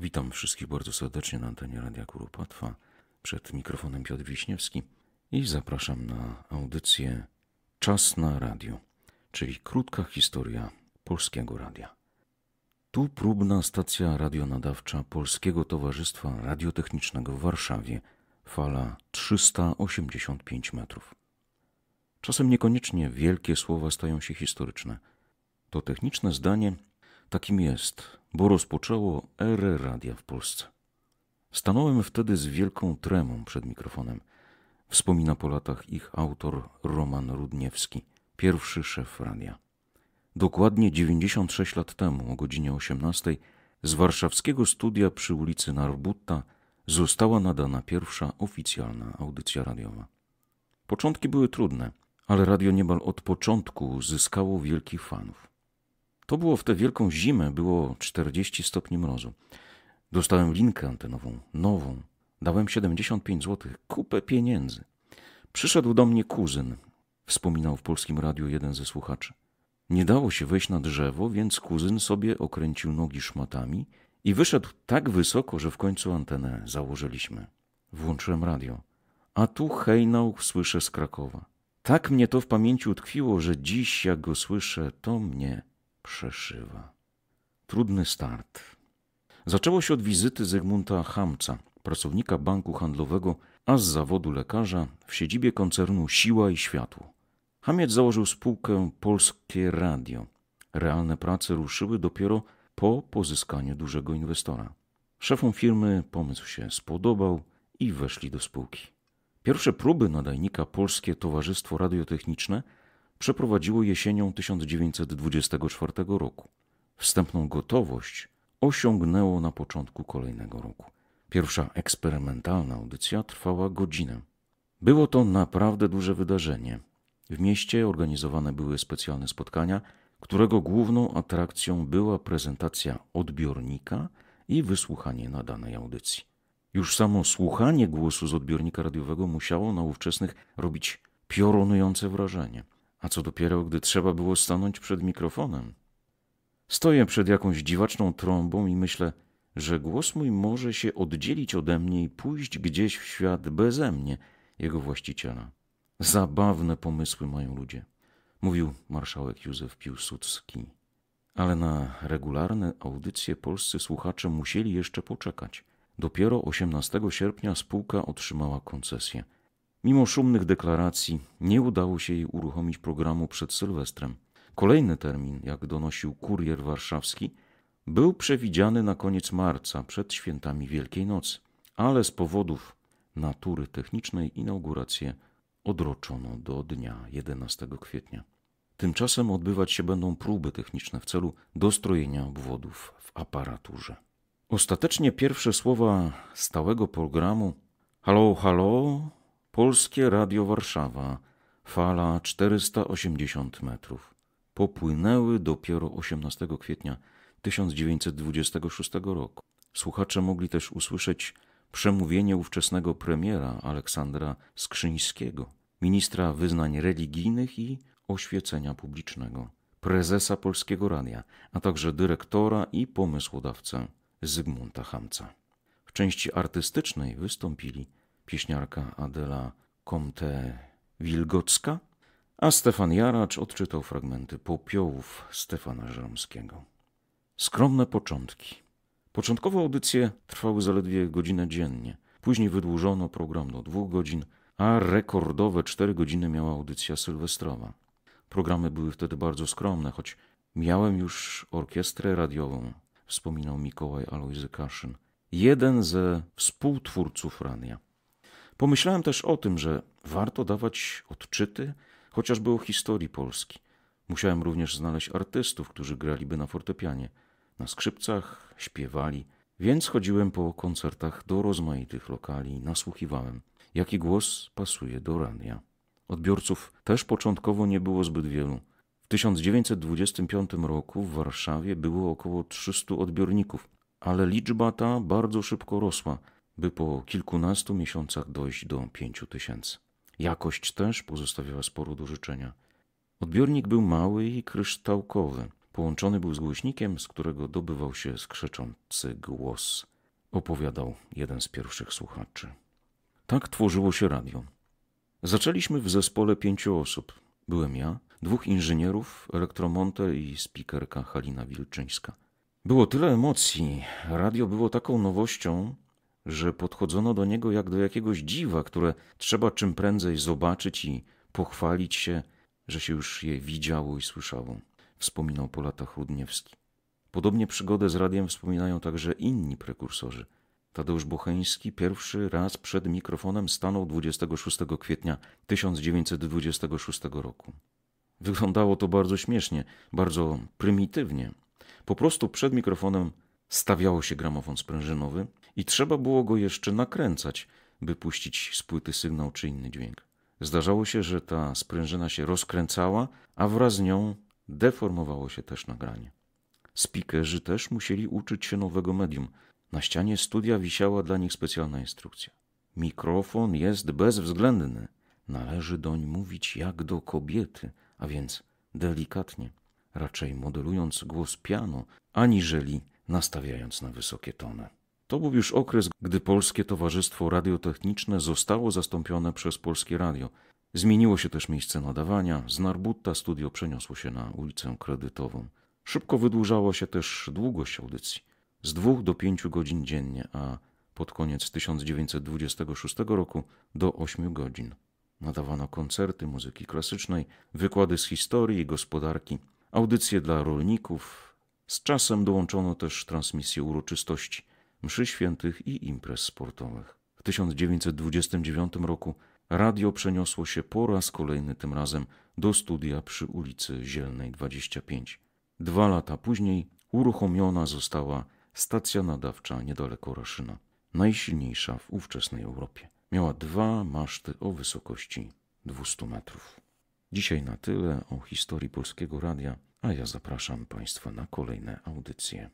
Witam wszystkich bardzo serdecznie na antenie Radia Kuropatwa. Przed mikrofonem Piotr Wiśniewski i zapraszam na audycję Czas na radio, czyli krótka historia Polskiego Radia. Tu próbna stacja radionadawcza Polskiego Towarzystwa Radiotechnicznego w Warszawie, fala 385 metrów. Czasem niekoniecznie wielkie słowa stają się historyczne. To techniczne zdanie takim jest, bo rozpoczęło erę radia w Polsce. Stanąłem wtedy z wielką tremą przed mikrofonem. Wspomina po latach ich autor Roman Rudniewski, pierwszy szef radia. Dokładnie 96 lat temu, o godzinie 18, z warszawskiego studia przy ulicy Narbutta została nadana pierwsza oficjalna audycja radiowa. Początki były trudne, ale radio niemal od początku zyskało wielkich fanów. To było w tę wielką zimę, było 40 stopni mrozu. Dostałem linkę antenową, nową. Dałem 75 zł, kupę pieniędzy. Przyszedł do mnie kuzyn, wspominał w polskim radiu jeden ze słuchaczy. Nie dało się wejść na drzewo, więc kuzyn sobie okręcił nogi szmatami i wyszedł tak wysoko, że w końcu antenę założyliśmy. Włączyłem radio. A tu hejnał słyszę z Krakowa. Tak mnie to w pamięci utkwiło, że dziś jak go słyszę, to mnie przeszywa. Trudny start. Zaczęło się od wizyty Zygmunta Hamca, pracownika banku handlowego, a z zawodu lekarza w siedzibie koncernu Siła i Światło. Hamiec założył spółkę Polskie Radio. Realne prace ruszyły dopiero po pozyskaniu dużego inwestora. Szefom firmy pomysł się spodobał i weszli do spółki. Pierwsze próby nadajnika Polskie Towarzystwo Radiotechniczne przeprowadziło jesienią 1924 roku. Wstępną gotowość osiągnęło na początku kolejnego roku. Pierwsza eksperymentalna audycja trwała godzinę. Było to naprawdę duże wydarzenie. W mieście organizowane były specjalne spotkania, którego główną atrakcją była prezentacja odbiornika i wysłuchanie nadanej audycji. Już samo słuchanie głosu z odbiornika radiowego musiało na ówczesnych robić piorunujące wrażenie. A co dopiero, gdy trzeba było stanąć przed mikrofonem. Stoję przed jakąś dziwaczną trąbą i myślę, że głos mój może się oddzielić ode mnie i pójść gdzieś w świat beze mnie, jego właściciela. Zabawne pomysły mają ludzie, mówił marszałek Józef Piłsudski. Ale na regularne audycje polscy słuchacze musieli jeszcze poczekać. Dopiero 18 sierpnia spółka otrzymała koncesję. Mimo szumnych deklaracji nie udało się jej uruchomić programu przed Sylwestrem. Kolejny termin, jak donosił kurier warszawski, był przewidziany na koniec marca, przed świętami Wielkiej Nocy, ale z powodów natury technicznej inaugurację odroczono do dnia 11 kwietnia. Tymczasem odbywać się będą próby techniczne w celu dostrojenia obwodów w aparaturze. Ostatecznie pierwsze słowa stałego programu Halo, halo, Polskie Radio Warszawa, fala 480 metrów. Popłynęły dopiero 18 kwietnia 1926 roku. Słuchacze mogli też usłyszeć przemówienie ówczesnego premiera Aleksandra Skrzyńskiego, ministra wyznań religijnych i oświecenia publicznego, prezesa Polskiego Radia, a także dyrektora i pomysłodawcę Zygmunta Hamca. W części artystycznej wystąpili pieśniarka Adela Comte Wilgocka, a Stefan Jaracz odczytał fragmenty popiołów Stefana Żeromskiego. Skromne początki. Początkowo audycje trwały zaledwie godzinę dziennie. Później wydłużono program do dwóch godzin, a rekordowe cztery godziny miała audycja sylwestrowa. Programy były wtedy bardzo skromne, choć miałem już orkiestrę radiową, wspominał Mikołaj Alojzy Kaszyn, jeden ze współtwórców radia. Pomyślałem też o tym, że warto dawać odczyty chociażby o historii Polski. Musiałem również znaleźć artystów, którzy graliby na fortepianie, na skrzypcach, śpiewali, więc chodziłem po koncertach do rozmaitych lokali, nasłuchiwałem, jaki głos pasuje do radia. Odbiorców też początkowo nie było zbyt wielu. W 1925 roku w Warszawie było około 300 odbiorników, ale liczba ta bardzo szybko rosła – by po kilkunastu miesiącach dojść do pięciu tysięcy. Jakość też pozostawiała sporo do życzenia. Odbiornik był mały i kryształkowy. Połączony był z głośnikiem, z którego dobywał się skrzeczący głos. Opowiadał jeden z pierwszych słuchaczy. Tak tworzyło się radio. Zaczęliśmy w zespole pięciu osób. Byłem ja, dwóch inżynierów, elektromonter i spikerka Halina Wilczyńska. Było tyle emocji, radio było taką nowością, że podchodzono do niego jak do jakiegoś dziwa, które trzeba czym prędzej zobaczyć i pochwalić się, że się już je widziało i słyszało, wspominał po latach Rudniewski. Podobnie przygodę z radiem wspominają także inni prekursorzy. Tadeusz Bocheński pierwszy raz przed mikrofonem stanął 26 kwietnia 1926 roku. Wyglądało to bardzo śmiesznie, bardzo prymitywnie. Po prostu przed mikrofonem stawiało się gramofon sprężynowy i trzeba było go jeszcze nakręcać, by puścić z płyty sygnał czy inny dźwięk. Zdarzało się, że ta sprężyna się rozkręcała, a wraz z nią deformowało się też nagranie. Spikerzy też musieli uczyć się nowego medium. Na ścianie studia wisiała dla nich specjalna instrukcja. Mikrofon jest bezwzględny. Należy doń mówić jak do kobiety, a więc delikatnie, raczej modelując głos piano, aniżeli nastawiając na wysokie tony. To był już okres, gdy Polskie Towarzystwo Radiotechniczne zostało zastąpione przez Polskie Radio. Zmieniło się też miejsce nadawania. Z Narbutta studio przeniosło się na ulicę Kredytową. Szybko wydłużała się też długość audycji. Z dwóch do pięciu godzin dziennie, a pod koniec 1926 roku do ośmiu godzin. Nadawano koncerty muzyki klasycznej, wykłady z historii i gospodarki, audycje dla rolników. Z czasem dołączono też transmisję uroczystości, mszy świętych i imprez sportowych. W 1929 roku radio przeniosło się po raz kolejny tym razem do studia przy ulicy Zielnej 25. Dwa lata później uruchomiona została stacja nadawcza niedaleko Raszyna, najsilniejsza w ówczesnej Europie. Miała dwa maszty o wysokości 200 metrów. Dzisiaj na tyle o historii polskiego radia, a ja zapraszam Państwa na kolejne audycje.